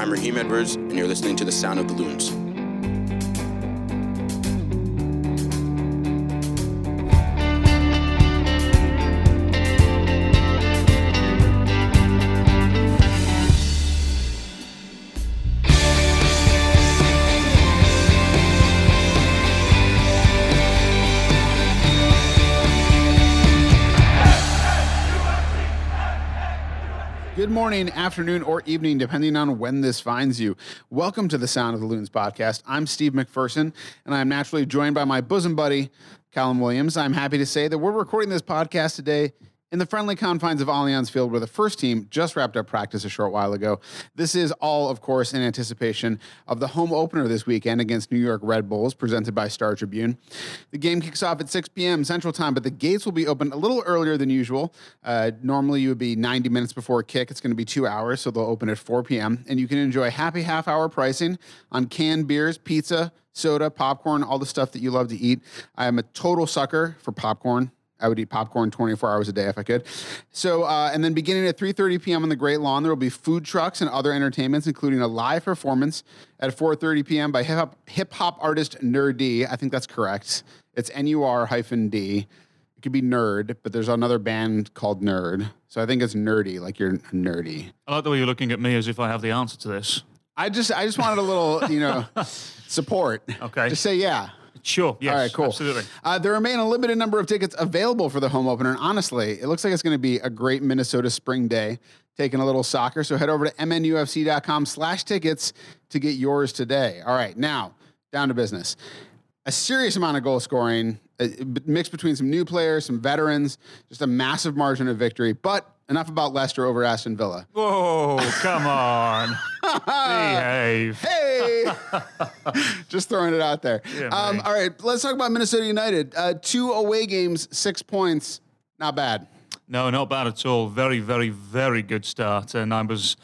I'm Raheem Edwards, and you're listening to The Sound of the Loons. Morning, afternoon, or evening, depending on when this finds you. Welcome to the Sound of the Loons podcast. I'm Steve McPherson, and I'm naturally joined by my bosom buddy, Callum Williams. I'm happy to say that we're recording this podcast today in the friendly confines of Allianz Field, where the first team just wrapped up practice a short while ago. This is all, of course, in anticipation of the home opener this weekend against New York Red Bulls, presented by Star Tribune. The game kicks off at 6 p.m. Central Time, but the gates will be open a little earlier than usual. Uh, normally, you would be 90 minutes before kick. It's going to be two hours, so they'll open at 4 p.m. And you can enjoy happy half hour pricing on canned beers, pizza, soda, popcorn, all the stuff that you love to eat. I am a total sucker for popcorn. I would eat popcorn 24 hours a day if I could. So, uh, and then beginning at 3:30 p.m. on the Great Lawn, there will be food trucks and other entertainments, including a live performance at 4:30 p.m. by hip hop hip hop artist Nerd I think that's correct. It's N-U-R hyphen D. It could be Nerd, but there's another band called Nerd, so I think it's Nerdy, like you're nerdy. I like the way you're looking at me as if I have the answer to this. I just, I just wanted a little, you know, support. Okay. Just say yeah. Sure. Yes. All right, cool. Absolutely. Uh, there remain a limited number of tickets available for the home opener. And honestly, it looks like it's going to be a great Minnesota spring day, taking a little soccer. So head over to mnufc.com slash tickets to get yours today. All right, now down to business. A serious amount of goal scoring, uh, mixed between some new players, some veterans, just a massive margin of victory. But enough about Leicester over Aston Villa. Whoa, come on. Behave. Hey, just throwing it out there. Yeah, um, all right, let's talk about Minnesota United. Uh, two away games, six points, not bad. No, not bad at all. Very, very, very good start. And I was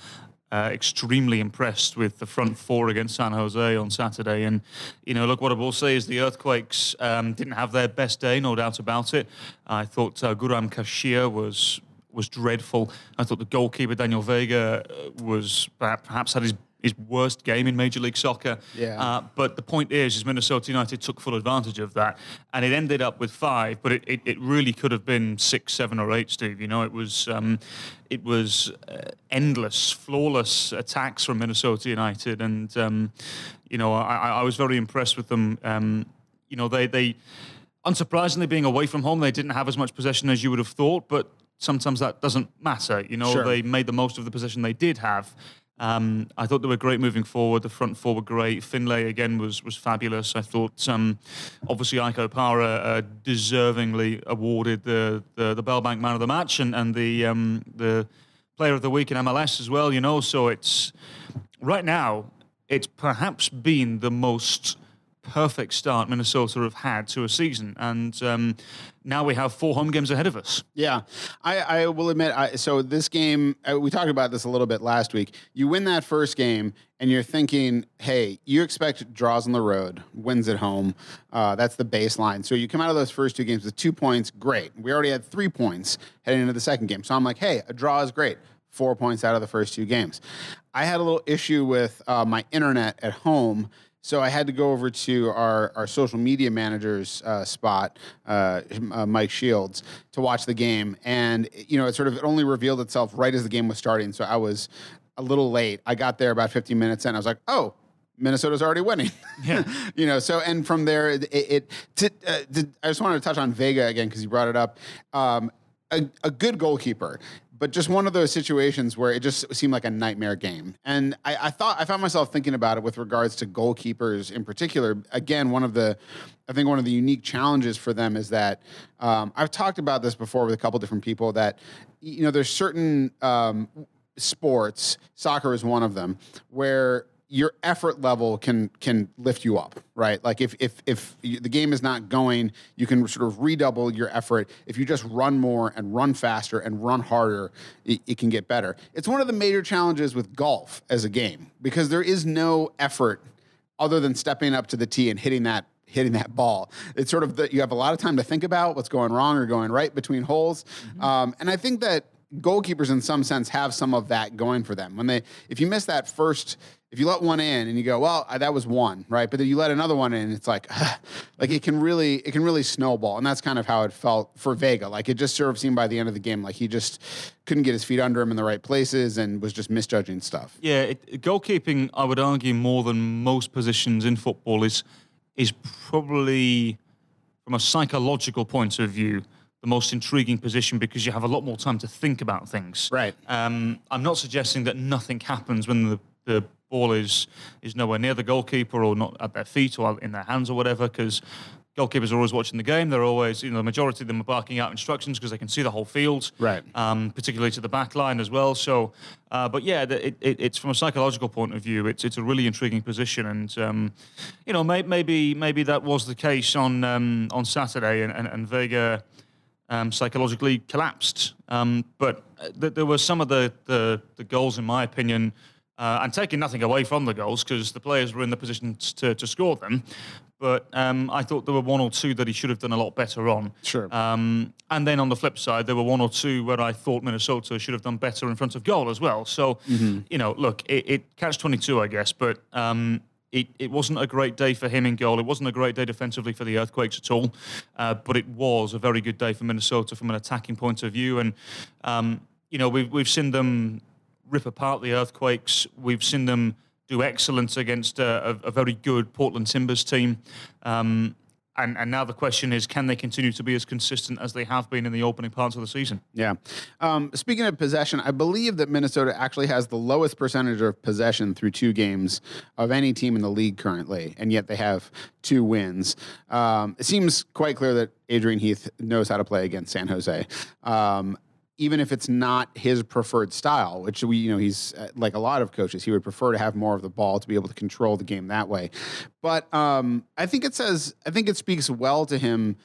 uh, extremely impressed with the front four against San Jose on Saturday. And, you know, look, what I will say is the Earthquakes um, didn't have their best day, no doubt about it. I thought uh, Guram Kashia was was dreadful. I thought the goalkeeper, Daniel Vega, uh, was perhaps, had his his worst game in Major League Soccer. Yeah. Uh, but the point is, is Minnesota United took full advantage of that, and it ended up with five. But it, it, it really could have been six, seven, or eight. Steve, you know, it was um, it was uh, endless, flawless attacks from Minnesota United, and um, you know, I, I I was very impressed with them. Um, you know, they they unsurprisingly being away from home, they didn't have as much possession as you would have thought, but sometimes that doesn't matter. You know, Sure. they made the most of the position they did have. Um, I thought they were great moving forward. The front four were great. Finlay again was was fabulous. I thought um, obviously Ike Opara uh, deservingly awarded the, the the Bellbank Man of the Match and and the um, the Player of the Week in MLS as well. You know, so it's right now it's perhaps been the most perfect start Minnesota have had to a season, and um, now we have four home games ahead of us. Yeah, I, I will admit. I, so this game, uh, we talked about this a little bit last week. You win that first game, and you're thinking, "Hey, you expect draws on the road, wins at home. Uh, that's the baseline." So you come out of those first two games with two points. Great. We already had three points heading into the second game. So I'm like, "Hey, a draw is great. Four points out of the first two games." I had a little issue with uh, my internet at home. So I had to go over to our, our social media manager's uh, spot, uh, uh, Mike Shields, to watch the game, and you know it sort of it only revealed itself right as the game was starting. So I was a little late. I got there about 15 minutes in. I was like, oh. Minnesota's already winning, Yeah. you know. So, and from there, it. it to, uh, to, I just wanted to touch on Vega again because you brought it up. Um, a, a good goalkeeper, but just one of those situations where it just seemed like a nightmare game. And I, I thought I found myself thinking about it with regards to goalkeepers in particular. Again, one of the I think one of the unique challenges for them is that um, I've talked about this before with a couple different people that you know there's certain um, sports, soccer is one of them, where your effort level can can lift you up, right? Like if if if you, the game is not going, you can sort of redouble your effort. If you just run more and run faster and run harder, it, it can get better. It's one of the major challenges with golf as a game because there is no effort other than stepping up to the tee and hitting that hitting that ball. It's sort of that you have a lot of time to think about what's going wrong or going right between holes, um, and I think that goalkeepers in some sense have some of that going for them. When they, if you miss that first, if you let one in and you go, well, that was one, right? But then you let another one in, it's like, like it can really, it can really snowball, and that's kind of how it felt for Vega. Like it just sort of seemed by the end of the game, like he just couldn't get his feet under him in the right places and was just misjudging stuff. Yeah, it, goalkeeping, I would argue, more than most positions in football is is probably from a psychological point of view the most intriguing position because you have a lot more time to think about things. Right. Um, I'm not suggesting that nothing happens when the, the ball is is nowhere near the goalkeeper or not at their feet or in their hands or whatever because goalkeepers are always watching the game. They're always, you know, the majority of them are barking out instructions because they can see the whole field, right? Um, particularly to the back line as well. So, uh, but yeah, it, it, it's from a psychological point of view, it's it's a really intriguing position, and um, you know, may, maybe maybe that was the case on um, on Saturday, and, and, and Vega. Um, psychologically collapsed, um, but th- there were some of the, the, the goals, in my opinion, uh, and taking nothing away from the goals because the players were in the position to, to score them. But um, I thought there were one or two that he should have done a lot better on. Sure. Um, and then on the flip side, there were one or two where I thought Minnesota should have done better in front of goal as well. So, mm-hmm. you know, look, it, it catch 22, I guess, but um, it, it wasn't a great day for him in goal. It wasn't a great day defensively for the Earthquakes at all. Uh, but it was a very good day for Minnesota from an attacking point of view. And, um, you know, we've, we've seen them rip apart the Earthquakes. We've seen them do excellent against a, a, a very good Portland Timbers team. Um, and, and now the question is, can they continue to be as consistent as they have been in the opening parts of the season? Yeah. Um, speaking of possession, I believe that Minnesota actually has the lowest percentage of possession through two games of any team in the league currently, and yet they have two wins. Um, it seems quite clear that Adrian Heath knows how to play against San Jose. Um, even if it's not his preferred style, which we, you know, he's uh, like a lot of coaches, he would prefer to have more of the ball to be able to control the game that way. But um, I think it says, I think it speaks well to him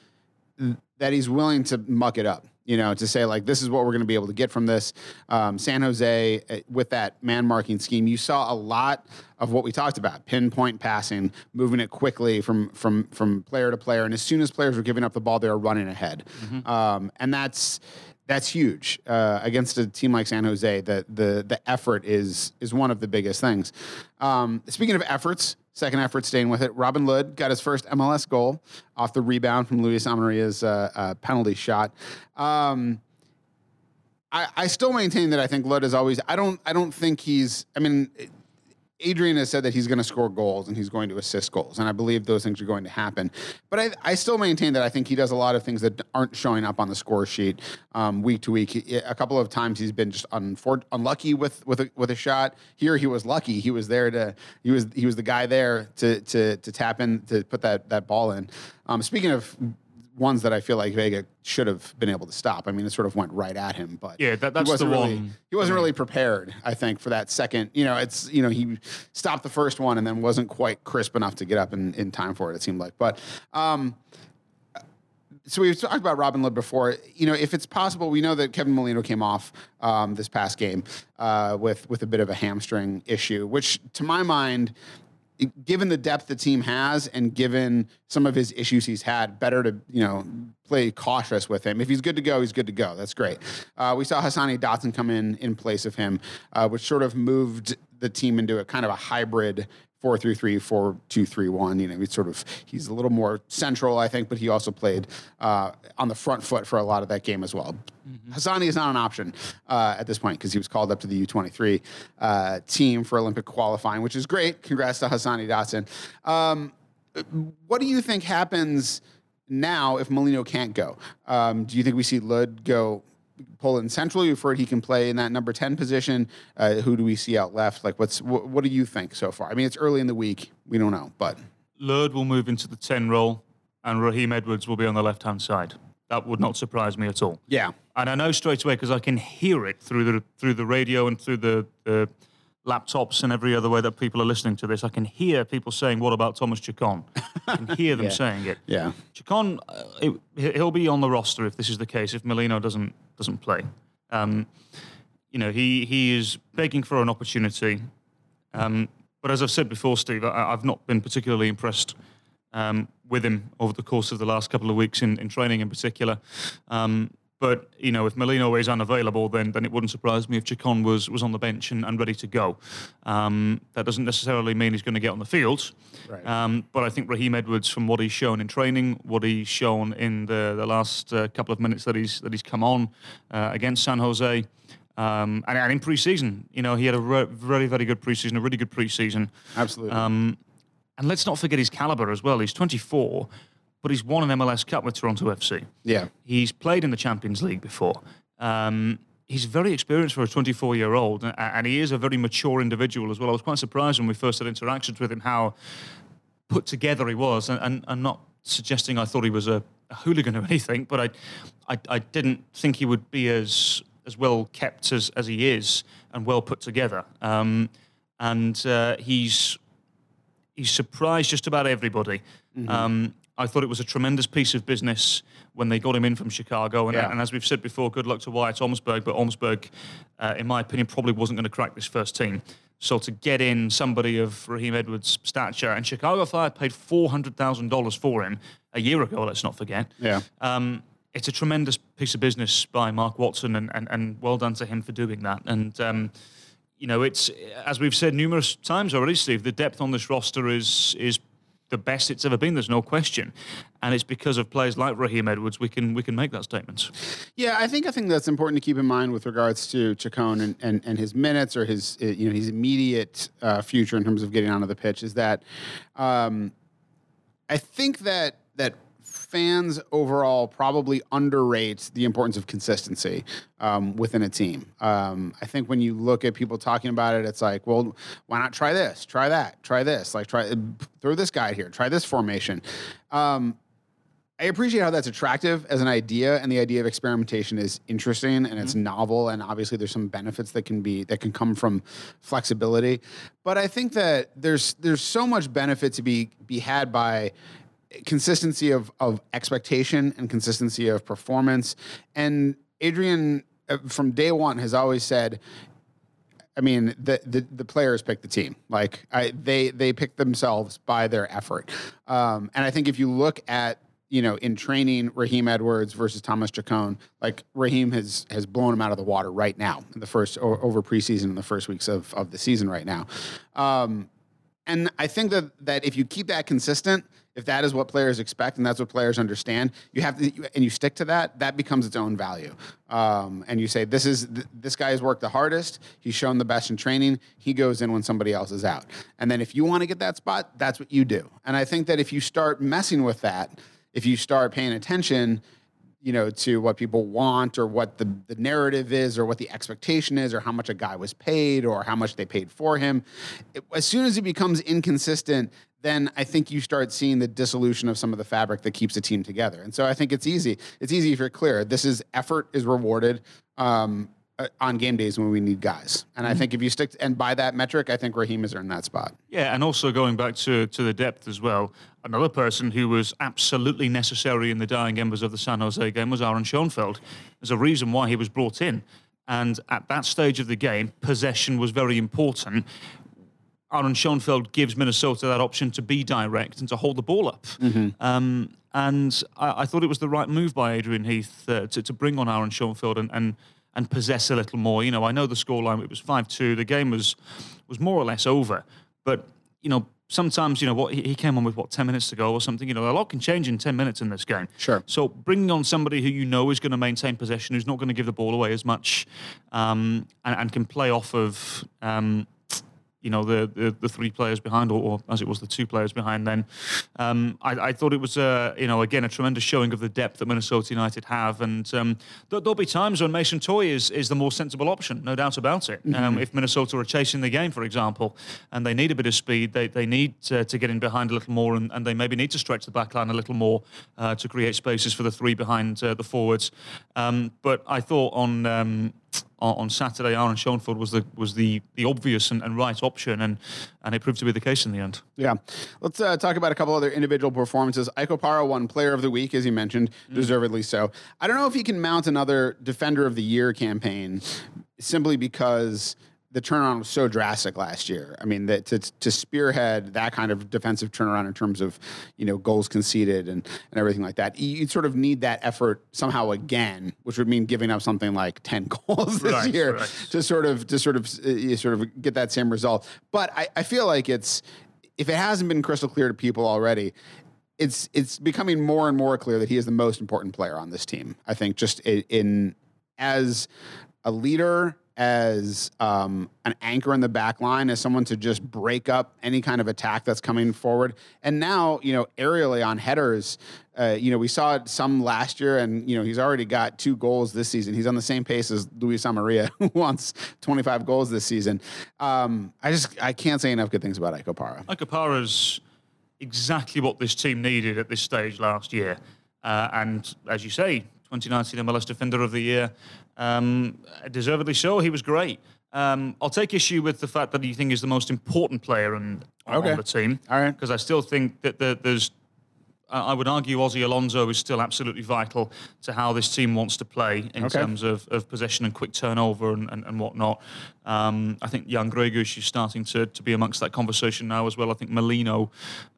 that he's willing to muck it up. You know, to say like this is what we're going to be able to get from this. Um, San Jose uh, with that man marking scheme, you saw a lot of what we talked about: pinpoint passing, moving it quickly from from from player to player, and as soon as players were giving up the ball, they were running ahead, mm-hmm. um, and that's that's huge uh, against a team like San Jose. The the the effort is is one of the biggest things. Um, speaking of efforts, second effort staying with it. Robin Lod got his first MLS goal off the rebound from Luis Amarilla's uh, uh, penalty shot. Um, I, I still maintain that I think Lod is always. I don't. I don't think he's. I mean. It, Adrian has said that he's going to score goals and he's going to assist goals, and I believe those things are going to happen. But I, I still maintain that I think he does a lot of things that aren't showing up on the score sheet um, week to week. A couple of times he's been just unfor- unlucky with with a, with a shot. Here he was lucky. He was there to he was he was the guy there to to to tap in to put that that ball in. Um, speaking of ones that I feel like Vega should have been able to stop. I mean, it sort of went right at him, but yeah, that, that's he wasn't the really, one. He wasn't really prepared, I think, for that second. You know, it's you know he stopped the first one and then wasn't quite crisp enough to get up in, in time for it. It seemed like, but. Um, so we've talked about Robin Lod before. You know, if it's possible, we know that Kevin Molino came off um, this past game uh, with with a bit of a hamstring issue, which to my mind given the depth the team has and given some of his issues he's had, better to you know play cautious with him. If he's good to go, he's good to go. That's great. Uh, we saw Hassani Dotson come in in place of him, uh, which sort of moved the team into a kind of a hybrid four three three, four two three one. You know, he's sort of he's a little more central, I think, but he also played uh, on the front foot for a lot of that game as well. Mm-hmm. Hassani is not an option uh, at this point because he was called up to the U twenty three uh, team for Olympic qualifying, which is great. Congrats to Hassani Dotson. Um, what do you think happens? Now, if Molino can't go, um, do you think we see Lod go pull in central. You've heard he can play in that number 10 position. Uh, who do we see out left? Like, what's wh- what do you think so far? I mean, it's early in the week. We don't know, but. Lod will move into the 10 role, and Raheem Edwards will be on the left hand side. That would not surprise me at all. Yeah. And I know straight away because I can hear it through the through the radio and through the, the laptops and every other way that people are listening to this. I can hear people saying, "What about Thomas Chacon?" I can hear them yeah. saying it. Yeah, Chacon, uh, it, he'll be on the roster if this is the case. If Molino doesn't doesn't play, um, you know, he he is begging for an opportunity. Um, but as I've said before, Steve, I, have not been particularly impressed um, with him over the course of the last couple of weeks in, in training, in particular. Um, But you know, if Molino is unavailable, then then it wouldn't surprise me if Chacon was was on the bench and, and ready to go. Um, that doesn't necessarily mean he's going to get on the field. Right. Um, but I think Raheem Edwards, from what he's shown in training, what he's shown in the the last uh, couple of minutes that he's that he's come on uh, against San Jose. Um, and, and in preseason, you know, he had a re- very, very good preseason, a really good preseason. Absolutely. Um, and let's not forget his caliber as well. He's 24, but he's won an MLS Cup with Toronto FC. yeah. He's played in the Champions League before. Um, he's very experienced for a 24 year old, and he is a very mature individual as well. I was quite surprised when we first had interactions with him how put together he was, and, and, and not suggesting I thought he was a, a hooligan or anything, but I, I, I didn't think he would be as as well kept as, as he is and well put together. Um, and uh, he's he's surprised just about everybody. Um, I thought it was a tremendous piece of business when they got him in from Chicago. And, Yeah. and as we've said before, good luck to Wyatt Omsberg, but Omsberg, uh, in my opinion, probably wasn't going to crack this first team. So to get in somebody of Raheem Edwards' stature, and Chicago Fire paid $400,000 for him a year ago, let's not forget. Yeah. Um, it's a tremendous piece of business by Mark Watson, and, and, and well done to him for doing that. And um, you know, it's as we've said numerous times already, Steve. The depth on this roster is is the best it's ever been. There's no question, and it's because of players like Raheem Edwards we can we can make that statement. Yeah, I think I think that's important to keep in mind with regards to Chacon and, and, and his minutes or his uh, you know his immediate uh, future in terms of getting onto the pitch is that um, I think that that fans overall probably underrate the importance of consistency um, within a team. Um, I think when you look at people talking about it, it's like, well, why not try this, try that, try this, like try throw this guy here, try this formation. Um, I appreciate how that's attractive as an idea, and the idea of experimentation is interesting and it's novel, and obviously there's some benefits that can be that can come from flexibility. But I think that there's there's so much benefit to be be had by consistency of of expectation and consistency of performance. And Adrian, uh, from day one, has always said I mean, the, the the players pick the team. Like I, they they pick themselves by their effort. Um, and I think if you look at you know in training Raheem Edwards versus Thomas Chacon, like Raheem has has blown him out of the water right now in the first over preseason in the first weeks of of the season right now. Um, and I think that that if you keep that consistent, if that is what players expect and that's what players understand, you have to and you stick to that. That becomes its own value. Um, and you say this is th- this guy has worked the hardest. He's shown the best in training. He goes in when somebody else is out. And then if you want to get that spot, that's what you do. And I think that if you start messing with that, if you start paying attention, you know, to what people want or what the, the narrative is or what the expectation is or how much a guy was paid or how much they paid for him. It- as soon as it becomes inconsistent, then I think you start seeing the dissolution of some of the fabric that keeps a team together. And so I think it's easy. It's easy if you're clear. This is effort is rewarded um, on game days when we need guys. And I think if you stick and by that metric, I think Raheem has earned that spot. Yeah, and also going back to, to the depth as well, another person who was absolutely necessary in the dying embers of the San Jose game was Aaron Schoenfeld. There's a reason why he was brought in. And at that stage of the game, possession was very important. Aaron Schoenfeld gives Minnesota that option to be direct and to hold the ball up. Um, and I, I thought it was the right move by Adrian Heath uh, to, to bring on Aaron Schoenfeld and, and and possess a little more. You know, I know the scoreline it was five two. The game was was more or less over, but you know. Sometimes, you know, what he came on with what ten minutes to go or something. You know, a lot can change in ten minutes in this game. Sure. So bringing on somebody who you know is going to maintain possession, who's not going to give the ball away as much, um, and, and can play off of um, you know the, the the three players behind, or, or as it was the two players behind. Then um, I, I thought it was uh, you know again a tremendous showing of the depth that Minnesota United have, and um, there, there'll be times when Mason Toye is is the more sensible option, no doubt about it. Um, if Minnesota are chasing the game, for example, and they need a bit of speed, they they need to, to get in behind a little more, and, and they maybe need to stretch the back line a little more uh, to create spaces for the three behind uh, the forwards. Um, but I thought on. On on Saturday, Aaron Schoenfeld was the was the the obvious and, and right option, and and it proved to be the case in the end. Yeah. Let's uh, talk about a couple other individual performances. Ike Opara won Player of the Week, as you mentioned, deservedly so. I don't know if he can mount another Defender of the Year campaign simply because the turnaround was so drastic last year. I mean, that to, to spearhead that kind of defensive turnaround in terms of, you know, goals conceded and, and everything like that, you, sort of need that effort somehow again, which would mean giving up something like ten goals this Right, year right. to sort of to sort of uh, you sort of get that same result. But I, I feel like it's if it hasn't been crystal clear to people already, it's it's becoming more and more clear that he is the most important player on this team. I think just i- in as a leader, as um, an anchor in the back line, as someone to just break up any kind of attack that's coming forward. And now, you know, aerially on headers, uh, you know, we saw some last year, and you know, he's already got two goals this season. He's on the same pace as Luis Amarilla, who wants 25 goals this season. Um, I just I can't say enough good things about Ike Opara. Ike Opara's exactly what this team needed at this stage last year. Uh, and as you say, 2019 MLS Defender of the Year, um, deservedly so. He was great. Um, I'll take issue with the fact that you think he's the most important player on, on the team. All right. Because I still think that the, there's I I would argue Ozzy Alonso is still absolutely vital to how this team wants to play in Okay. terms of, of possession and quick turnover and, and, and whatnot. Um, I think Jan Gregus is starting to, to be amongst that conversation now as well. I think Molino,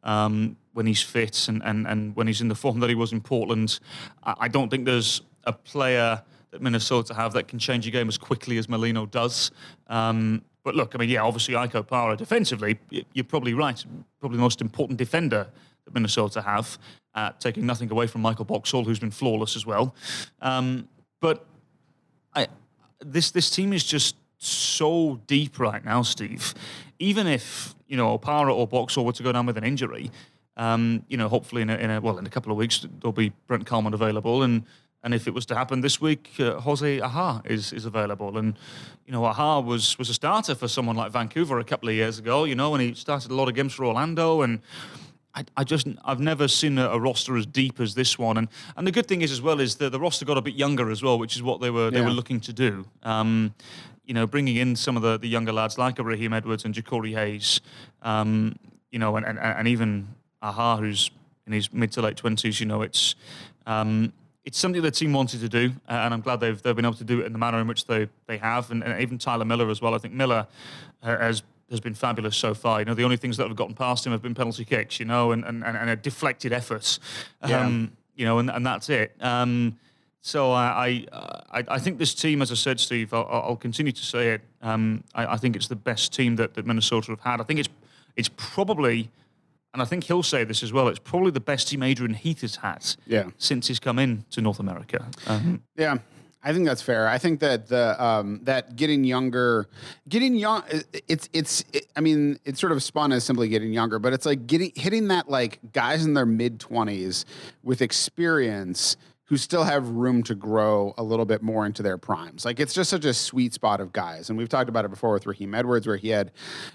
um, when he's fit and, and, and when he's in the form that he was in Portland, I, I don't think there's a player that Minnesota have that can change a game as quickly as Molino does. Um, but look, I mean, yeah, obviously Ike Opara defensively, you're probably right. Probably the most important defender that Minnesota have, uh, taking nothing away from Michael Boxall, who's been flawless as well. Um, but I, this this team is just so deep right now, Steve. Even if you know Opara or Boxall were to go down with an injury, um, you know, hopefully in a, in a well in a couple of weeks there'll be Brent Kallman available, and and if it was to happen this week, uh, Jose Aja is is available, and you know Aja was was a starter for someone like Vancouver a couple of years ago, you know, when he started a lot of games for Orlando and. I, I just I've never seen a, a roster as deep as this one, and and the good thing is as well is that the roster got a bit younger as well, which is what they were they Yeah. were looking to do. Um, you know, bringing in some of the, the younger lads like Raheem Edwards and Jacori Hayes, um, you know, and, and and even Aja, who's in his mid to late twenties. You know, it's um, it's something the team wanted to do, uh, and I'm glad they've they've been able to do it in the manner in which they they have, and, and even Tyler Miller as well. I think Miller uh, has has been fabulous so far. You know, the only things that have gotten past him have been penalty kicks, you know, and and, and, a deflected effort. Um, You know, and, and that's it. Um, so I, I I I think this team, as I said, Steve, I'll, I'll continue to say it. Um, I, I think it's the best team that, that Minnesota have had. I think it's it's probably, and I think he'll say this as well. It's probably the best team Adrian Heath has had Yeah. since he's come in to North America. Um, Yeah, I think that's fair. I think that the um, that getting younger, getting young, it's it's. It, I mean, it's sort of spun as simply getting younger, but it's like getting hitting that like guys in their mid twenties with experience who still have room to grow a little bit more into their primes. Like it's just such a sweet spot of guys, and we've talked about it before with Raheem Edwards, where he had,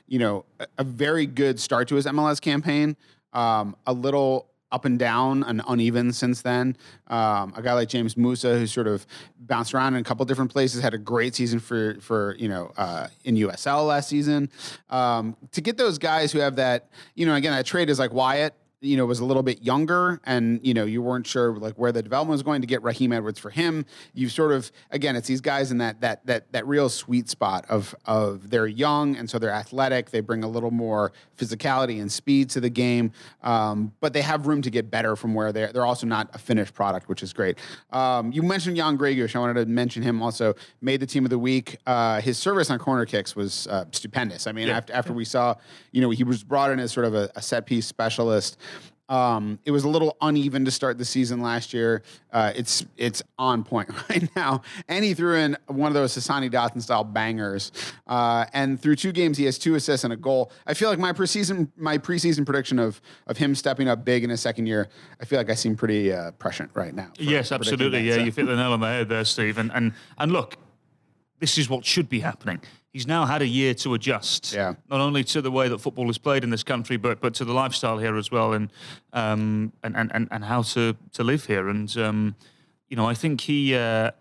you know, a, a very good start to his MLS campaign, um, a little up and down and uneven since then. Um, a guy like James Musa, who sort of bounced around in a couple different places, had a great season for for you know uh, in USL last season. Um, to get those guys who have that, you know, again, that trade is like Wyatt. You know, was a little bit younger, and you know, you weren't sure like where the development was going to get Raheem Edwards for him. You've sort of again, it's these guys in that that that that real sweet spot of of they're young and so they're athletic. They bring a little more physicality and speed to the game, um, but they have room to get better from where they're. They're also not a finished product, which is great. Um, you mentioned Jan Gregus. I wanted to mention him also. Made the team of the week. Uh, his service on corner kicks was uh, stupendous. I mean, after after we saw, you know, he was brought in as sort of a, a set piece specialist. Um, it was a little uneven to start the season last year. Uh, it's it's on point right now, and he threw in one of those Hassani Dotson style bangers. Uh, and through two games, he has two assists and a goal. I feel like my preseason my preseason prediction of of him stepping up big in his second year. I feel like I seem pretty uh, prescient right now. yes, absolutely. that. Yeah, So- you've hit the nail on the head there, Steve. And and and look, this is what should be happening. He's now had a year to adjust, Yeah. not only to the way that football is played in this country, but but to the lifestyle here as well, and um and and and, how to to live here. And um, you know, I think he. Uh,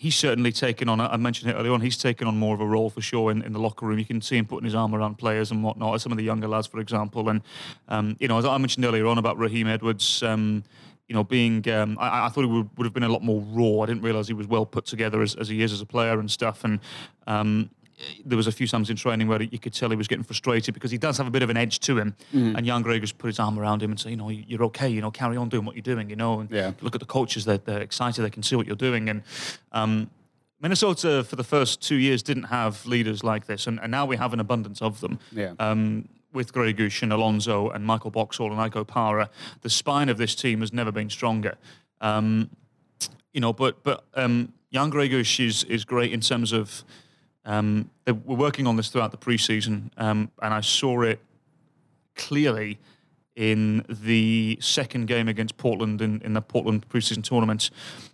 He's certainly taken on. I mentioned it earlier on. He's taken on more of a role for sure in, in the locker room. You can see him putting his arm around players and whatnot. Some of the younger lads, for example, and um, you know, as I mentioned earlier on about Raheem Edwards, um, you know, being um, I, I thought he would, would have been a lot more raw. I didn't realize he was well put together as, as he is as a player and stuff. And um, there was a few times in training where you could tell he was getting frustrated because he does have a bit of an edge to him. Mm-hmm. And Jan Gregus put his arm around him and say, you know, you're okay. You know, carry on doing what you're doing. You know, and Yeah. look at the coaches; they're, they're excited. They can see what you're doing. And um, Minnesota, for the first two years, didn't have leaders like this, and, and now we have an abundance of them. Yeah. Um, with Grey and Alonso and Michael Boxall and Ike Opara, the spine of this team has never been stronger. Um, you know, but but um, Jan Gregus is is great in terms of um, they we're working on this throughout the preseason, um, and I saw it clearly in the second game against Portland in, in the Portland preseason tournament,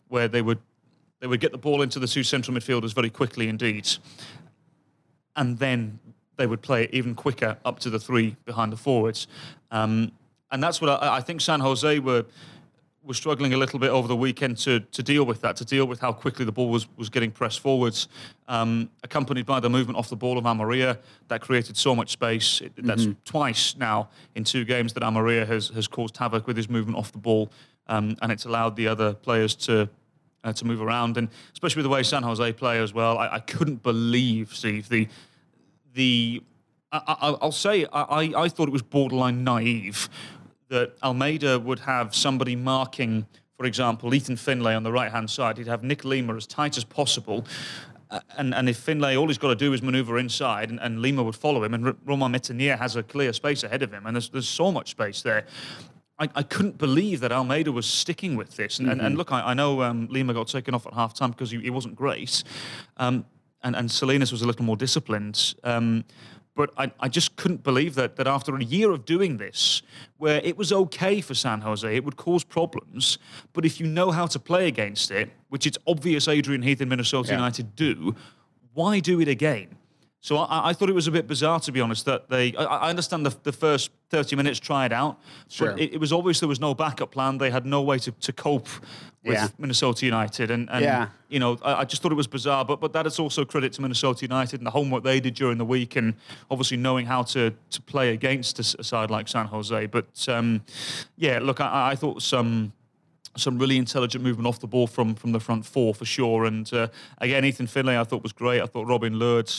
where they would they would get the ball into the two central midfielders very quickly indeed, and then they would play it even quicker up to the three behind the forwards, um, and that's what I, I think San Jose were were struggling a little bit over the weekend to to deal with that, to deal with how quickly the ball was, was getting pressed forwards, um, accompanied by the movement off the ball of Amarilla that created so much space. It, That's twice now in two games that Amarilla has has caused havoc with his movement off the ball, um, and it's allowed the other players to. Uh, to move around, and especially with the way San Jose play as well, I, I couldn't believe, Steve, the the I, I, I'll say I I thought it was borderline naive that Almeyda would have somebody marking, for example, Ethan Finlay on the right hand side. He'd have Nick Lima as tight as possible. Uh, and, and if Finlay, all he's got to do is maneuver inside, and, and Lima would follow him, and R- Romain Métanire has a clear space ahead of him, and there's, there's so much space there. I, I couldn't believe that Almeyda was sticking with this. And, and, and look, I, I know um, Lima got taken off at half time because he, he wasn't great. Um, and, and Salinas was a little more disciplined. Um, but I, I just couldn't believe that that after a year of doing this, where it was okay for San Jose, it would cause problems. But if you know how to play against it, which it's obvious Adrian Heath and Minnesota Yeah. United do, why do it again? So I, I thought it was a bit bizarre, to be honest, that they. I, I understand the, the first 30 minutes tried out, Sure. but it, it was obvious there was no backup plan. They had no way to, to cope with Yeah. Minnesota United. And, and Yeah. you know, I, I just thought it was bizarre, but but that is also credit to Minnesota United and the homework they did during the week, and obviously knowing how to to play against a, side like San Jose. But um, yeah, look, I, I thought some some really intelligent movement off the ball from from the front four for sure. And uh, again, Ethan Finlay I thought was great. I thought Robin Lod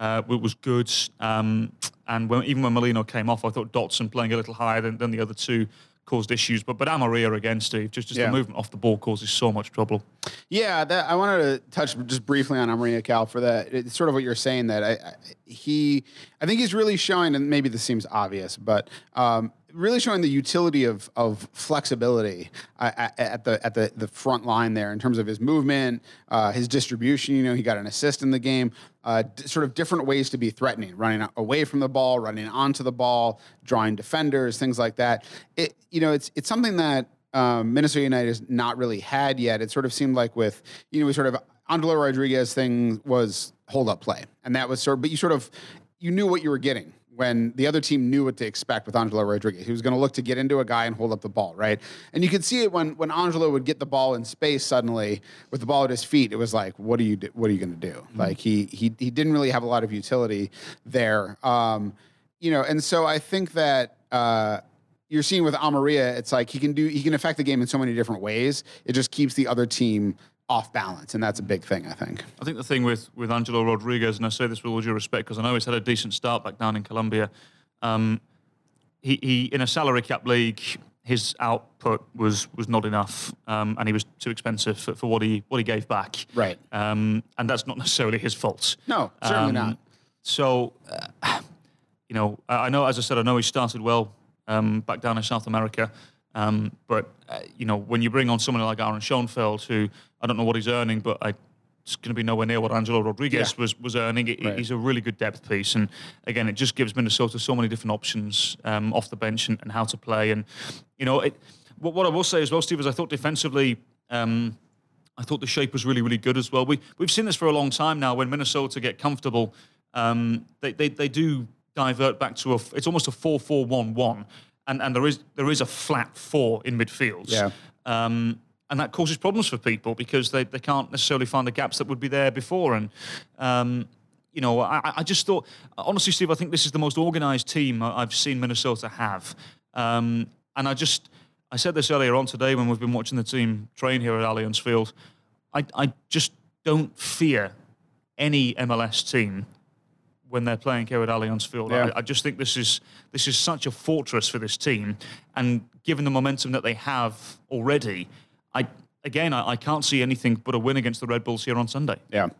uh, was good. Um, and when, even when Molino came off, I thought Dotson playing a little higher than, than the other two caused issues. But but Amarilla again, Steve, just just Yeah. the movement off the ball causes so much trouble. Yeah, that I wanted to touch just briefly on Amarilla Cal for that. It's sort of what you're saying that I, I, he, I think he's really showing, and maybe this seems obvious, but um, really showing the utility of of flexibility uh, at the at the the front line there in terms of his movement, uh, his distribution. You know, he got an assist in the game. Uh, d- sort of different ways to be threatening, running away from the ball, running onto the ball, drawing defenders, things like that. It, you know, it's it's something that um, Minnesota United has not really had yet. It sort of seemed like with you know we sort of Angelo Rodriguez thing was hold up play, and that was sort of but you sort of you knew what you were getting when the other team knew what to expect with Angelo Rodriguez. He was going to look to get into a guy and hold up the ball, right? And you could see it when when Angelo would get the ball in space suddenly with the ball at his feet. It was like, what are you do- what are you going to do? Like he he he didn't really have a lot of utility there. Um, you know, and so I think that. Uh, you're seeing with Amarilla, it's like he can do he can affect the game in so many different ways. It just keeps the other team off balance, and that's a big thing, I think. I think the thing with, with Angelo Rodriguez, and I say this with all due respect because I know he's had a decent start back down in Colombia. Um, he, he in a salary cap league, his output was was not enough, um, and he was too expensive for, for what he what he gave back. Right. Um, and that's not necessarily his fault. No, certainly Um, not. So, uh, you know, I I know, as I said, I know he started well um, back down in South America. Um, but, uh, you know, when you bring on someone like Aaron Schoenfeld, who I don't know what he's earning, but I, it's going to be nowhere near what Angelo Rodriguez Yeah. was, was earning. He- Right. He's a really good depth piece. And again, it just gives Minnesota so many different options um, off the bench and, and how to play. And, you know, it, what, what I will say as well, Steve, is I thought defensively, um, I thought the shape was really, really good as well. We, we've seen this for a long time now. When Minnesota get comfortable, um, they, they, they do divert back to a, it's almost a 4 4 1 1. And, and there is there is a flat four in midfield. Yeah. Um, and that causes problems for people because they, they can't necessarily find the gaps that would be there before. And, um, you know, I, I- just thought, honestly, Steve, I think this is the most organised team I've seen Minnesota have. Um, and I just, I said this earlier on today when we've been watching the team train here at Allianz Field. I, I just don't fear any MLS team when they're playing here at Allianz Field. Yeah. I, I just think this is this is such a fortress for this team, and given the momentum that they have already, I again I, I can't see anything but a win against the Red Bulls here on Sunday. Yeah. All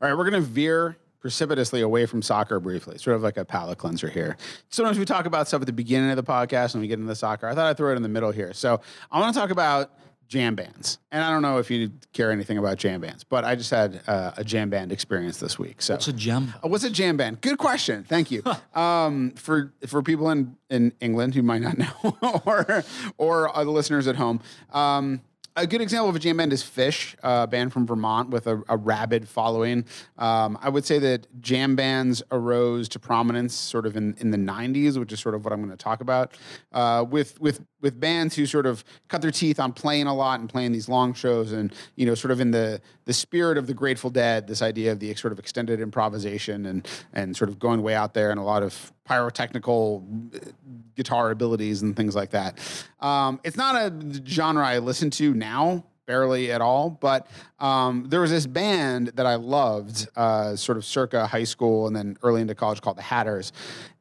right, we're going to veer precipitously away from soccer briefly, sort of like a palate cleanser here. Sometimes we talk about stuff at the beginning of the podcast and we get into the soccer. I thought I'd throw it in the middle here. So I want to talk about jam bands. And I don't know if you care anything about jam bands, but I just had uh, a jam band experience this week. So It's a jam. Uh, What's a jam band? Good question. Thank you. um, for for people in, in England who might not know, or or other listeners at home, um, a good example of a jam band is Phish, a band from Vermont with a, a rabid following. Um, I would say that jam bands arose to prominence sort of in, in the '90s, which is sort of what I'm going to talk about. Uh, with with with bands who sort of cut their teeth on playing a lot and playing these long shows, and you know, sort of in the the spirit of the Grateful Dead, this idea of the sort of extended improvisation and and sort of going way out there and a lot of pyrotechnical uh, guitar abilities and things like that. Um, it's not a genre I listen to now. Barely at all, but um, there was this band that I loved, uh, sort of circa high school and then early into college, called the Hatters,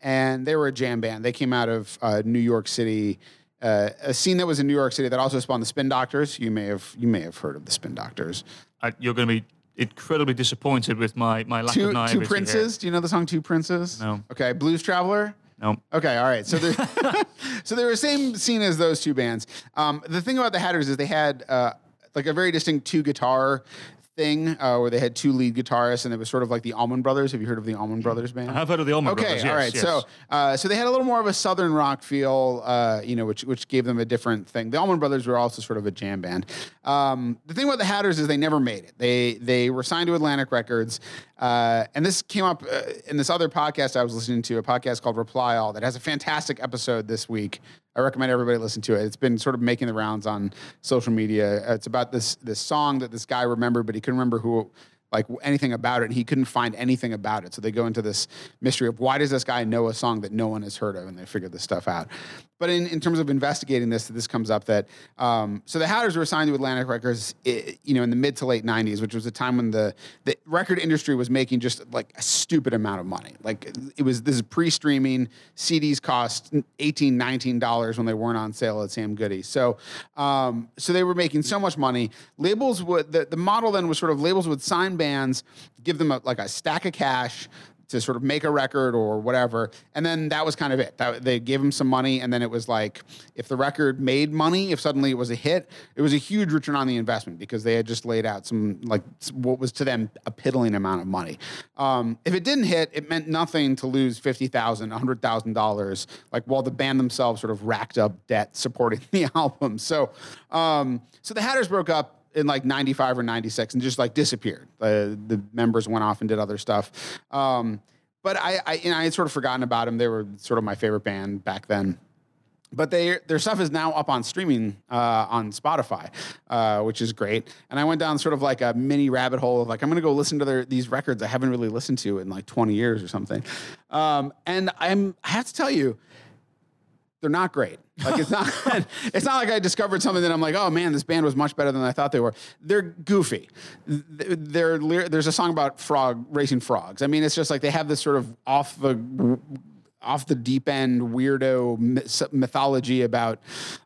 and they were a jam band. They came out of uh, New York City, uh, a scene that was in New York City that also spawned the Spin Doctors. You may have you may have heard of the Spin Doctors. I, you're going to be incredibly disappointed with my my lack Two of naivety. Two Princes. Do you know the song Two Princes? No. Okay, Blues Traveler. Here. No. Okay, all right. So they're so they were the same scene as those two bands. Um, the thing about the Hatters is they had uh, like a very distinct two guitar thing uh, where they had two lead guitarists and it was sort of like the Allman Brothers. Have you heard of the Allman Brothers band? I have heard of the Allman Okay, Brothers. all yes, right. yes. So, uh, so they had a little more of a southern rock feel, uh, you know, which which gave them a different thing. The Allman Brothers were also sort of a jam band. Um, the thing about the Hatters is they never made it. They they were signed to Atlantic Records, uh, and this came up uh, in this other podcast I was listening to, a podcast called Reply All, that has a fantastic episode this week. I recommend everybody listen to it. It's been sort of making the rounds on social media. It's about this this song that this guy remembered, but he couldn't remember who like anything about it. and He couldn't find anything about it. So they go into this mystery of why does this guy know a song that no one has heard of, and they figure this stuff out. But in, in terms of investigating this, this comes up that um, so the Hatters were signed to Atlantic Records, you know, in the mid to late '90s, which was a time when the the record industry was making just like a stupid amount of money. Like it was this is pre-streaming. CDs cost 18 19 dollars when they weren't on sale at Sam Goody. So um, so they were making so much money. Labels would the, the model then was sort of labels would sign bands, give them a, like a stack of cash to sort of make a record or whatever, and then that was kind of it. That, they gave him some money, and then it was like if the record made money, if suddenly it was a hit, it was a huge return on the investment because they had just laid out some like what was to them a piddling amount of money. Um, if it didn't hit, it meant nothing to lose fifty thousand, hundred thousand dollars, like while the band themselves sort of racked up debt supporting the album. So, um, so the Hatters broke up in like 95 or 96 and just like disappeared. The the members went off and did other stuff. Um, but I, I, I had sort of forgotten about them. They were sort of my favorite band back then. But they, their stuff is now up on streaming uh, on Spotify, uh, which is great. And I went down sort of like a mini rabbit hole of like I'm going to go listen to their, these records I haven't really listened to in like 20 years or something. Um, and I'm I have to tell you, they're not great. Like it's not it's not like I discovered something that I'm like, oh man, this band was much better than I thought they were. They're goofy. Th- They're, there's a song about frog racing frogs. I mean, it's just like they have this sort of off the off the deep end weirdo mythology about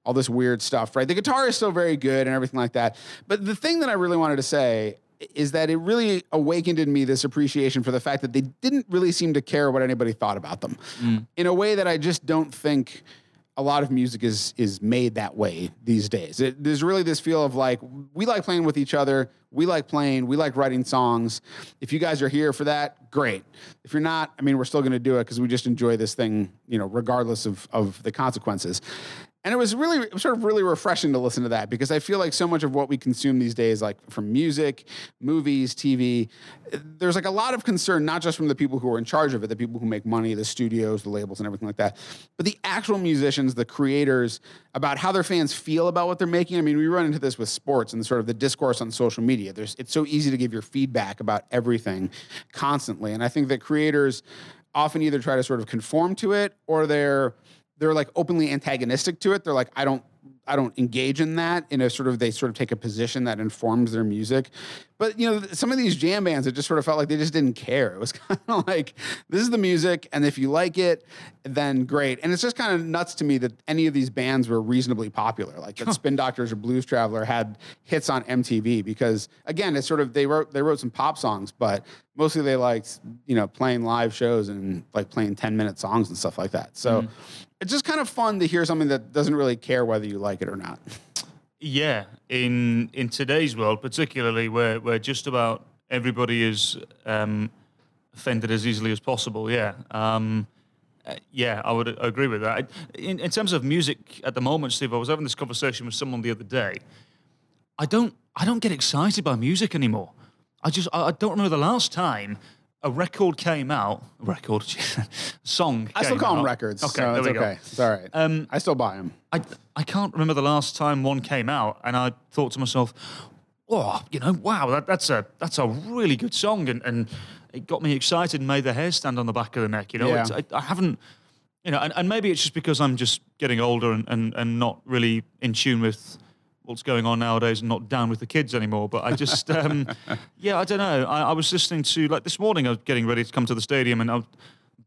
all this weird stuff, right? The guitar is still very good and everything like that. But the thing that I really wanted to say is that it really awakened in me this appreciation for the fact that they didn't really seem to care what anybody thought about them mm. in a way that I just don't think a lot of music is is made that way these days. It, there's really this feel of like we like playing with each other, we like playing, we like writing songs. If you guys are here for that, great. If you're not, I mean, we're still going to do it because we just enjoy this thing, you know, regardless of of the consequences. And it was really sort of really refreshing to listen to that because I feel like so much of what we consume these days, like from music, movies, TV, there's like a lot of concern, not just from the people who are in charge of it, the people who make money, the studios, the labels, and everything like that, but the actual musicians, the creators, about how their fans feel about what they're making. I mean, we run into this with sports and sort of the discourse on social media. There's it's so easy to give your feedback about everything constantly. And I think that creators often either try to sort of conform to it or they're they're like openly antagonistic to it. They're like, I don't I don't engage in that in a sort of they sort of take a position that informs their music. But you know, some of these jam bands, it just sort of felt like they just didn't care. It was kind of like this is the music, and if you like it, then great. And it's just kind of nuts to me that any of these bands were reasonably popular. Like that Spin Doctors or Blues Traveler had hits on MTV because again, it's sort of they wrote they wrote some pop songs, but mostly they liked you know playing live shows and like playing ten minute songs and stuff like that. So it's just kind of fun to hear something that doesn't really care whether you like it or not. Yeah, in in today's world, particularly where where just about everybody is um, offended as easily as possible. Yeah, um, uh, yeah, I would agree with that. In, in terms of music at the moment, Steve, I was having this conversation with someone the other day. I don't I don't get excited by music anymore. I just I, I don't remember the last time a record came out. A record song. I still call them records. Okay, so it's we okay. go. It's all right. Um, I still buy them. I, I can't remember the last time one came out, and I thought to myself, "Oh, you know, wow, that, that's a that's a really good song," and, and it got me excited and made the hair stand on the back of the neck. You know, Yeah. it's, I, I haven't, you know, and, and maybe it's just because I'm just getting older and, and, and not really in tune with what's going on nowadays and not down with the kids anymore. But I just, um, yeah, I don't know. I, I was listening to like this morning. I was getting ready to come to the stadium, and I was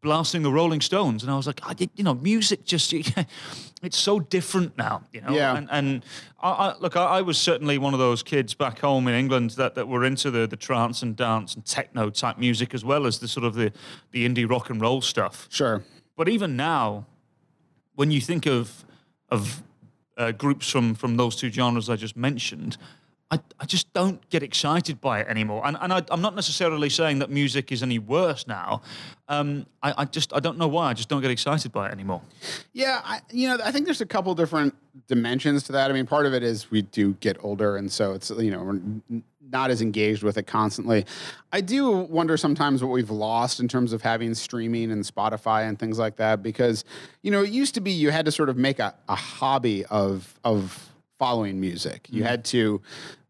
blasting the Rolling Stones, and I was like, I, you know, music just it's so different now, you know. Yeah. And, and I, I, look, I, I was certainly one of those kids back home in England that, that were into the the trance and dance and techno type music as well as the sort of the the indie rock and roll stuff. Sure. But even now, when you think of of uh, groups from from those two genres I just mentioned, I, I just don't get excited by it anymore. And and I, I'm not necessarily saying that music is any worse now. Um, I, I just I don't know why. I just don't get excited by it anymore. Yeah, I, you know, I think there's a couple different dimensions to that. I mean, part of it is we do get older, and so it's you know we're not as engaged with it constantly. I do wonder sometimes what we've lost in terms of having streaming and Spotify and things like that, because you know it used to be you had to sort of make a, a hobby of of following music. You had to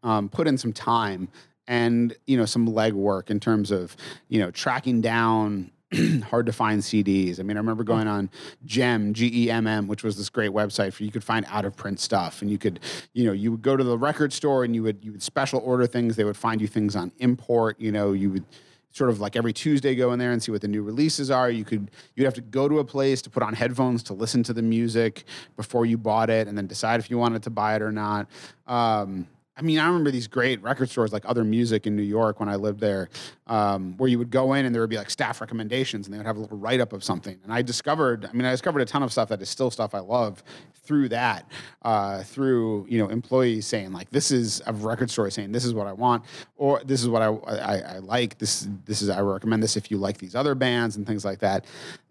um, put in some time and you know some legwork in terms of you know tracking down hard to find CDs. I mean, I remember going on Gem, G E M M, which was this great website for you could find out of print stuff, and you could, you know, you would go to the record store and you would you would special order things. They would find you things on import. You know, you would sort of like every Tuesday go in there and see what the new releases are. You could you'd have to go to a place to put on headphones to listen to the music before you bought it, and then decide if you wanted to buy it or not. Um, I mean, I remember these great record stores like Other Music in New York when I lived there, um, where you would go in and there would be like staff recommendations and they would have a little write up of something. And I discovered, I mean, I discovered a ton of stuff that is still stuff I love through that, uh, through you know employees saying like, this is a record store saying this is what I want, or this is what I, I, I like. This this is I recommend this if you like these other bands and things like that.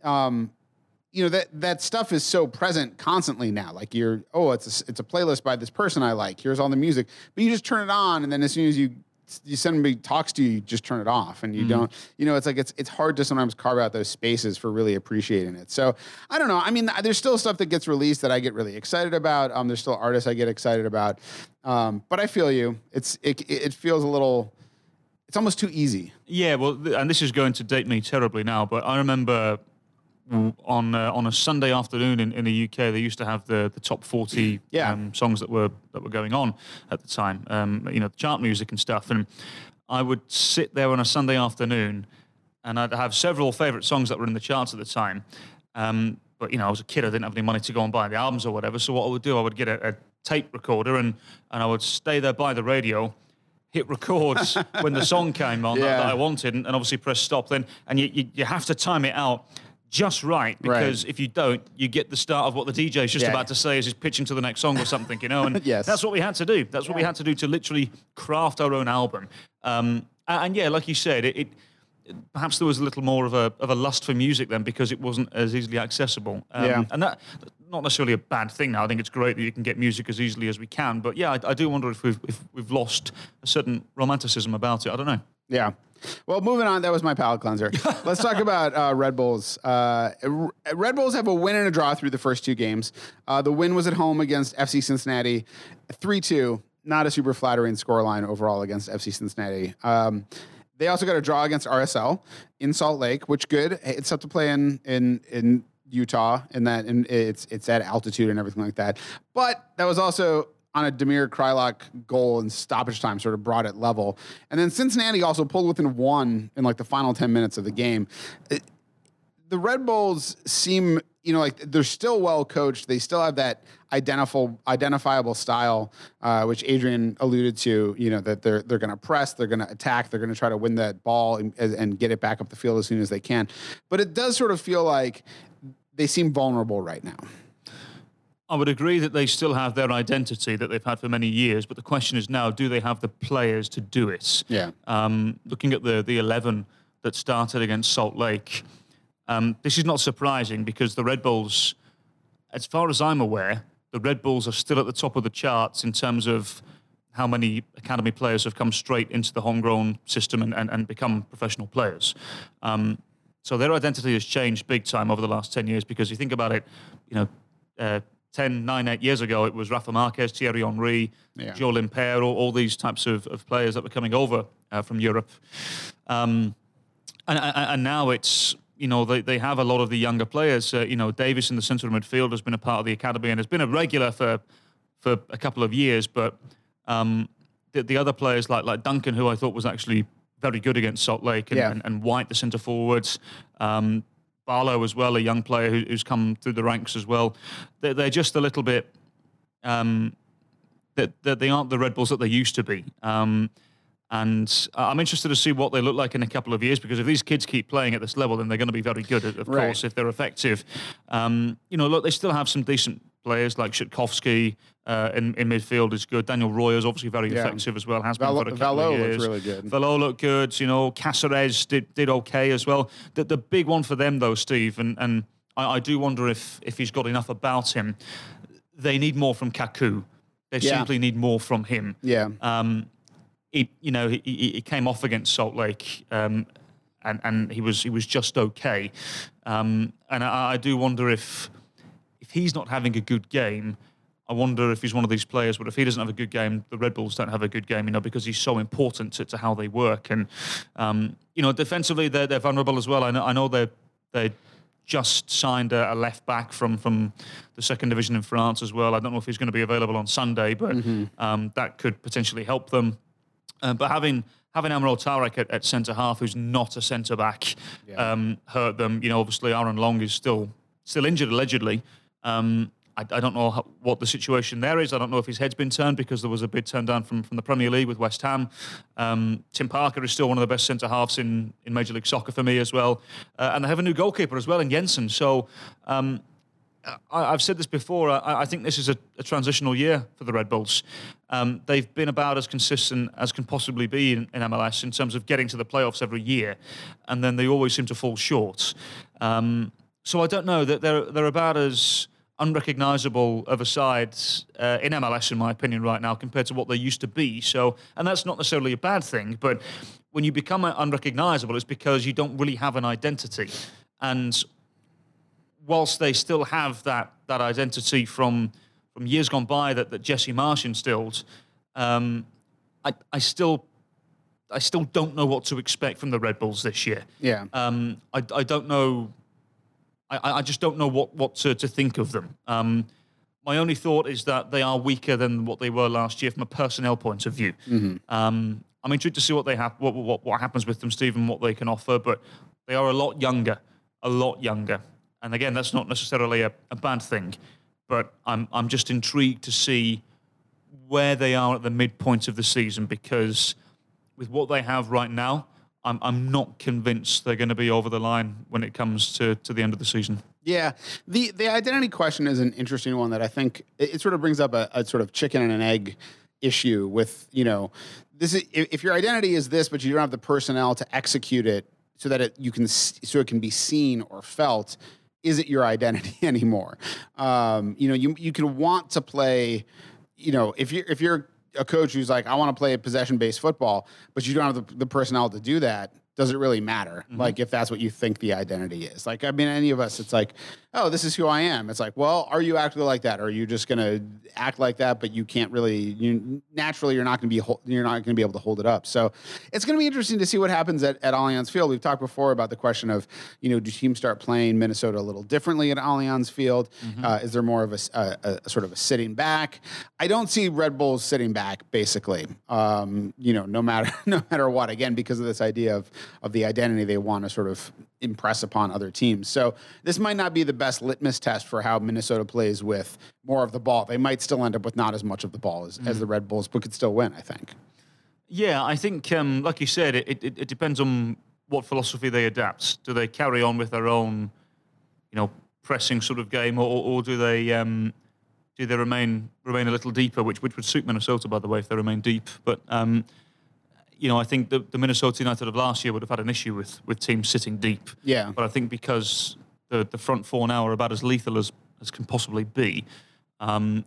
Um, you know that that stuff is so present constantly now. Like you're, oh, it's a, it's a playlist by this person I like. Here's all the music, but you just turn it on, and then as soon as you you somebody talks to you, you just turn it off, and you don't. You know, it's like it's it's hard to sometimes carve out those spaces for really appreciating it. So I don't know. I mean, there's still stuff that gets released that I get really excited about. Um, there's still artists I get excited about, um, but I feel you. It's it it feels a little. It's almost too easy. Yeah, well, th- and this is going to date me terribly now, but I remember on uh, on a Sunday afternoon in, in the UK, they used to have the, the top forty Yeah. um, songs that were that were going on at the time. Um, you know, chart music and stuff, and I would sit there on a Sunday afternoon, and I'd have several favorite songs that were in the charts at the time. Um, but you know, I was a kid; I didn't have any money to go and buy the albums or whatever. So what I would do, I would get a, a tape recorder and and I would stay there by the radio hit record when the song came on that, that I wanted, and, and obviously press stop then. And you, you, you have to time it out just right because if you don't, you get the start of what the DJ is just Yeah. about to say as he's pitching to the next song or something, you know. And Yes. that's what we had to do. That's what we had to do to literally craft our own album. Um, a- and, yeah, like you said, it. it Perhaps there was a little more of a of a lust for music then because it wasn't as easily accessible. Um, Yeah. and that not necessarily a bad thing now. I think it's great that you can get music as easily as we can. But yeah, I, I do wonder if we've if we've lost a certain romanticism about it. I don't know. Yeah. Well, moving on. That was my palate cleanser. Let's talk about uh, Red Bulls. Uh, Red Bulls have a win and a draw through the first two games. Uh, the win was at home against FC Cincinnati, three two. Not a super flattering scoreline overall against FC Cincinnati. Um, they also got a draw against RSL in Salt Lake, which good. It's up to play in in in Utah, and that and it's it's at altitude and everything like that. But that was also on a Damir Kreilach goal and stoppage time, sort of brought it level. And then Cincinnati also pulled within one in like the final ten minutes of the game. It, the Red Bulls seem, you know, like they're still well coached. They still have that identifiable identifiable style, uh, which Adrian alluded to. You know that they're they're going to press, they're going to attack, they're going to try to win that ball and, and get it back up the field as soon as they can. But it does sort of feel like they seem vulnerable right now. I would agree that they still have their identity that they've had for many years, but the question is now, do they have the players to do it? Yeah. Um, looking at the the eleven that started against Salt Lake, um, this is not surprising because the Red Bulls, as far as I'm aware, the Red Bulls are still at the top of the charts in terms of how many academy players have come straight into the homegrown system and, and, and become professional players. Um, so their identity has changed big time over the last 10 years because you think about it, you know, uh, 10, 9, 8 years ago, it was Rafa Marquez, Thierry Henry, Yeah. Joe all, these types of, of players that were coming over uh, from Europe. Um, and, and and now it's you know they, they have a lot of the younger players. Uh, you know Davis in the centre of midfield has been a part of the academy and has been a regular for for a couple of years. But um, the, the other players like like Duncan, who I thought was actually very good against Salt Lake, and, Yeah. and, and White, the centre forwards. Um, Barlow as well, a young player who, who's come through the ranks as well. They're, they're just a little bit um, that, that they aren't the Red Bulls that they used to be. Um, and I'm interested to see what they look like in a couple of years because if these kids keep playing at this level, then they're going to be very good, of Right. course, if they're effective. Um, you know, look, they still have some decent players like Rzatkowski uh, in, in midfield is good. Daniel Roy is obviously very Yeah. effective as well. Has Valot- been for a couple Valot of years. really good. Valot looked good. You know, Cásseres did, did okay as well. The, the big one for them though, Steve, and, and I, I do wonder if if he's got enough about him. They need more from Kaku. They Yeah. simply need more from him. Yeah. Um, he, you know, he, he came off against Salt Lake, um, and and he was he was just okay. Um, and I, I do wonder if he's not having a good game, I wonder if he's one of these players. But if he doesn't have a good game, the Red Bulls don't have a good game, you know, because he's so important to, to how they work. And um, you know, defensively, they're they're vulnerable as well. I know I know they they just signed a, a left back from from the second division in France as well. I don't know if he's going to be available on Sunday, but um, that could potentially help them. Uh, but having having Amro Tarek at, at centre half, who's not a centre back, um, hurt them. You know, obviously Aaron Long is still still injured allegedly. Um, I, I don't know how, what the situation there is. I don't know if his head's been turned because there was a bid turned down from, from the Premier League with West Ham. Um, Tim Parker is still one of the best centre halves in, in Major League Soccer for me as well. Uh, and they have a new goalkeeper as well in Jensen. So um, I, I've said this before. I, I think this is a, a transitional year for the Red Bulls. Um, they've been about as consistent as can possibly be in, in MLS in terms of getting to the playoffs every year, and then they always seem to fall short. Um, so I don't know that they're they're about as unrecognisable of a side uh, in MLS, in my opinion, right now compared to what they used to be. So, and that's not necessarily a bad thing, but when you become unrecognisable, it's because you don't really have an identity, and whilst they still have that that identity from from years gone by that, that Jesse Marsch instilled, um, I, I still I still don't know what to expect from the Red Bulls this year. Yeah. Um, I, I don't know. I, I just don't know what, what to, to think of them. Um, my only thought is that they are weaker than what they were last year from a personnel point of view. Um, I'm intrigued to see what they have, what, what what happens with them, Stephen, what they can offer. But they are a lot younger, a lot younger. And again, that's not necessarily a, a bad thing. But I'm I'm just intrigued to see where they are at the midpoint of the season because with what they have right now, I'm, I'm not convinced they're going to be over the line when it comes to, to the end of the season. Yeah, the the identity question is an interesting one that I think it, it sort of brings up a, a sort of chicken and an egg issue with you know this is if, your identity is this, but you don't have the personnel to execute it so that it you can so it can be seen or felt. Is it your identity anymore? Um, you know, you you can want to play. You know, if you're if you're a coach who's like, I want to play possession based football, but you don't have the, the personnel to do that, does it really matter? Like, if that's what you think the identity is. Like, I mean, any of us, it's like, oh, this is who I am. It's like, well, are you acting like that? Or are you just going to act like that, but you can't really, you naturally, you're not going to be, you're not going to be able to hold it up. So it's going to be interesting to see what happens at, at Allianz Field. We've talked before about the question of, you know, do teams start playing Minnesota a little differently at Allianz Field? Mm-hmm. Uh, is there more of a, a, a, sort of a sitting back? I don't see Red Bulls sitting back, basically. Um, you know, no matter no matter what. Again, because of this idea of of the identity they want to sort of impress upon other teams. So this might not be the best litmus test for how Minnesota plays with more of the ball. They might still end up with not as much of the ball as, mm. as the Red Bulls, but could still win. I think. Yeah, I think, um, like you said, it, it, it depends on what philosophy they adapt. Do they carry on with their own, you know, pressing sort of game, or, or do they um, do they remain remain a little deeper, which which would suit Minnesota, by the way, if they remain deep. But um, you know, I think the, the Minnesota United of last year would have had an issue with with teams sitting deep. Yeah. But I think because the the front four now are about as lethal as as can possibly be, um,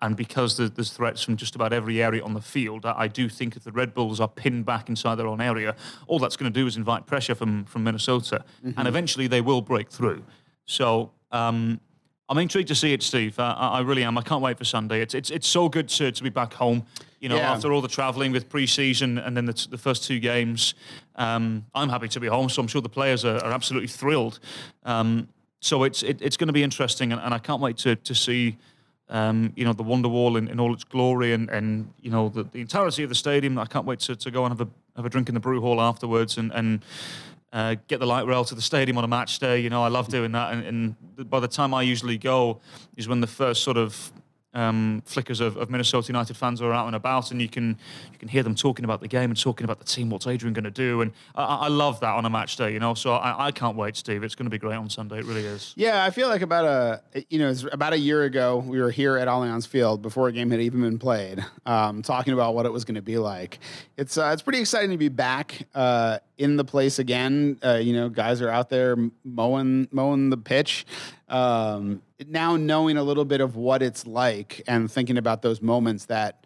and because there's threats from just about every area on the field, I do think if the Red Bulls are pinned back inside their own area, all that's going to do is invite pressure from from Minnesota, mm-hmm. and eventually they will break through. So. Um, I'm intrigued to see it, Steve. Uh, I really am. I can't wait for Sunday. It's it's, it's so good to, to be back home. You know, yeah. after all the travelling with pre-season and then the, t- the first two games, um, I'm happy to be home. So I'm sure the players are, are absolutely thrilled. Um, so it's it, it's going to be interesting, and, and, I can't wait to to see. Um, you know the Wonderwall in, in all its glory, and, and you know the, the entirety of the stadium. I can't wait to, to go and have a have a drink in the brew hall afterwards, and and uh, get the light rail to the stadium on a match day. You know, I love doing that. And, and by the time I usually go, is when the first sort of um, flickers of, of, Minnesota United fans are out and about, and you can you can hear them talking about the game and talking about the team. What's Adrian going to do? And I, I, love that on a match day, you know. So I, I, can't wait, Steve. It's going to be great on Sunday. It really is. Yeah, I feel like about a you know about a year ago we were here at Allianz Field before a game had even been played, um, talking about what it was going to be like. It's uh, it's pretty exciting to be back uh, in the place again. Uh, you know, guys are out there mowing mowing the pitch um, now knowing a little bit of what it's like and thinking about those moments that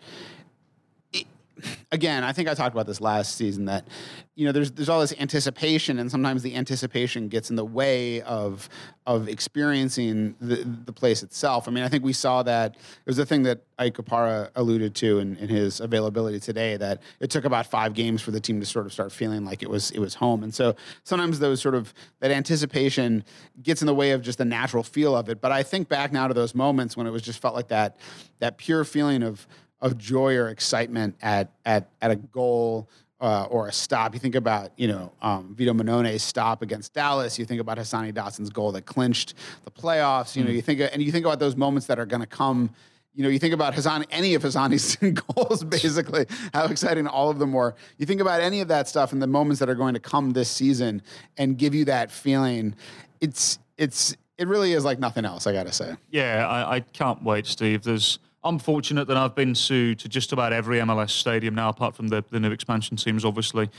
again, I think I talked about this last season that you know there's there's all this anticipation, and sometimes the anticipation gets in the way of of experiencing the the place itself. I mean, I think we saw that it was the thing that Ike Opara alluded to in, in his availability today that it took about five games for the team to sort of start feeling like it was it was home, and so sometimes those sort of that anticipation gets in the way of just the natural feel of it. But I think back now to those moments when it was just felt like that that pure feeling of of joy or excitement at at at a goal uh, or a stop. You think about you know um, Vito Mannone's stop against Dallas. You think about Hassani Dotson's goal that clinched the playoffs. You know, mm. you think and you think about those moments that are going to come. You know, you think about Hassan, any of Hassani's goals, basically, how exciting all of them were. You think about any of that stuff and the moments that are going to come this season and give you that feeling. It's it's it really is like nothing else. I got to say. Yeah, I, I can't wait, Steve. There's I'm fortunate that I've been to, to just about every MLS stadium now, apart from the, the new expansion teams, obviously.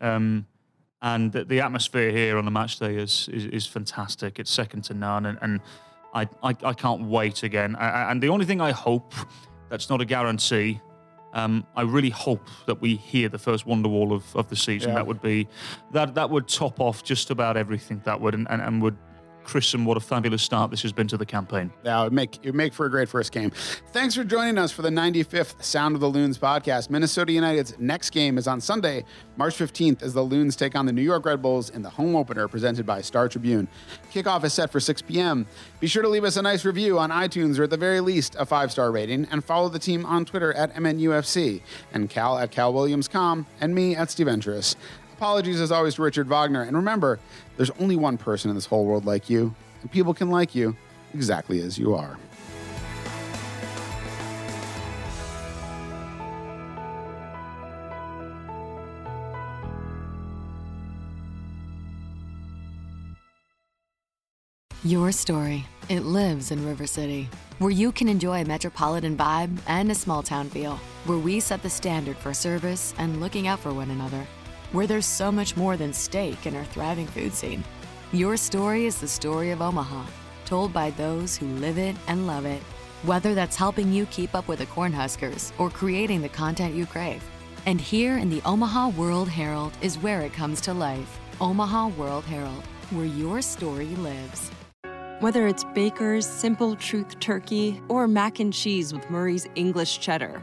Um, and the, the, atmosphere here on the match day is, is, is fantastic. It's second to none, and, and I, I, I can't wait again. I, and the only thing I hope that's not a guarantee. Um, I really hope that we hear the first Wonderwall of, of the season. Yeah. That would be that that would top off just about everything. That would and, and, and would Christian, what a fabulous start this has been to the campaign. Yeah, it would make it would make for a great first game. Thanks for joining us for the 95th Sound of the Loons podcast. Minnesota United's next game is on Sunday, March 15th, as the Loons take on the New York Red Bulls in the home opener presented by Star Tribune. Kickoff is set for 6 p.m. Be sure to leave us a nice review on iTunes or at the very least a five star rating, and follow the team on Twitter at MNUFC and Cal at CalWilliamsCom and me at Steve Entris. Apologies as always to Richard Wagner. And remember, there's only one person in this whole world like you, and people can like you exactly as you are. Your story. It lives in River City, where you can enjoy a metropolitan vibe and a small town feel, where we set the standard for service and looking out for one another where there's so much more than steak in our thriving food scene. Your story is the story of Omaha, told by those who live it and love it. Whether that's helping you keep up with the Cornhuskers or creating the content you crave. And here in the Omaha World Herald is where it comes to life. Omaha World Herald, where your story lives. Whether it's Baker's Simple Truth Turkey or mac and cheese with Murray's English Cheddar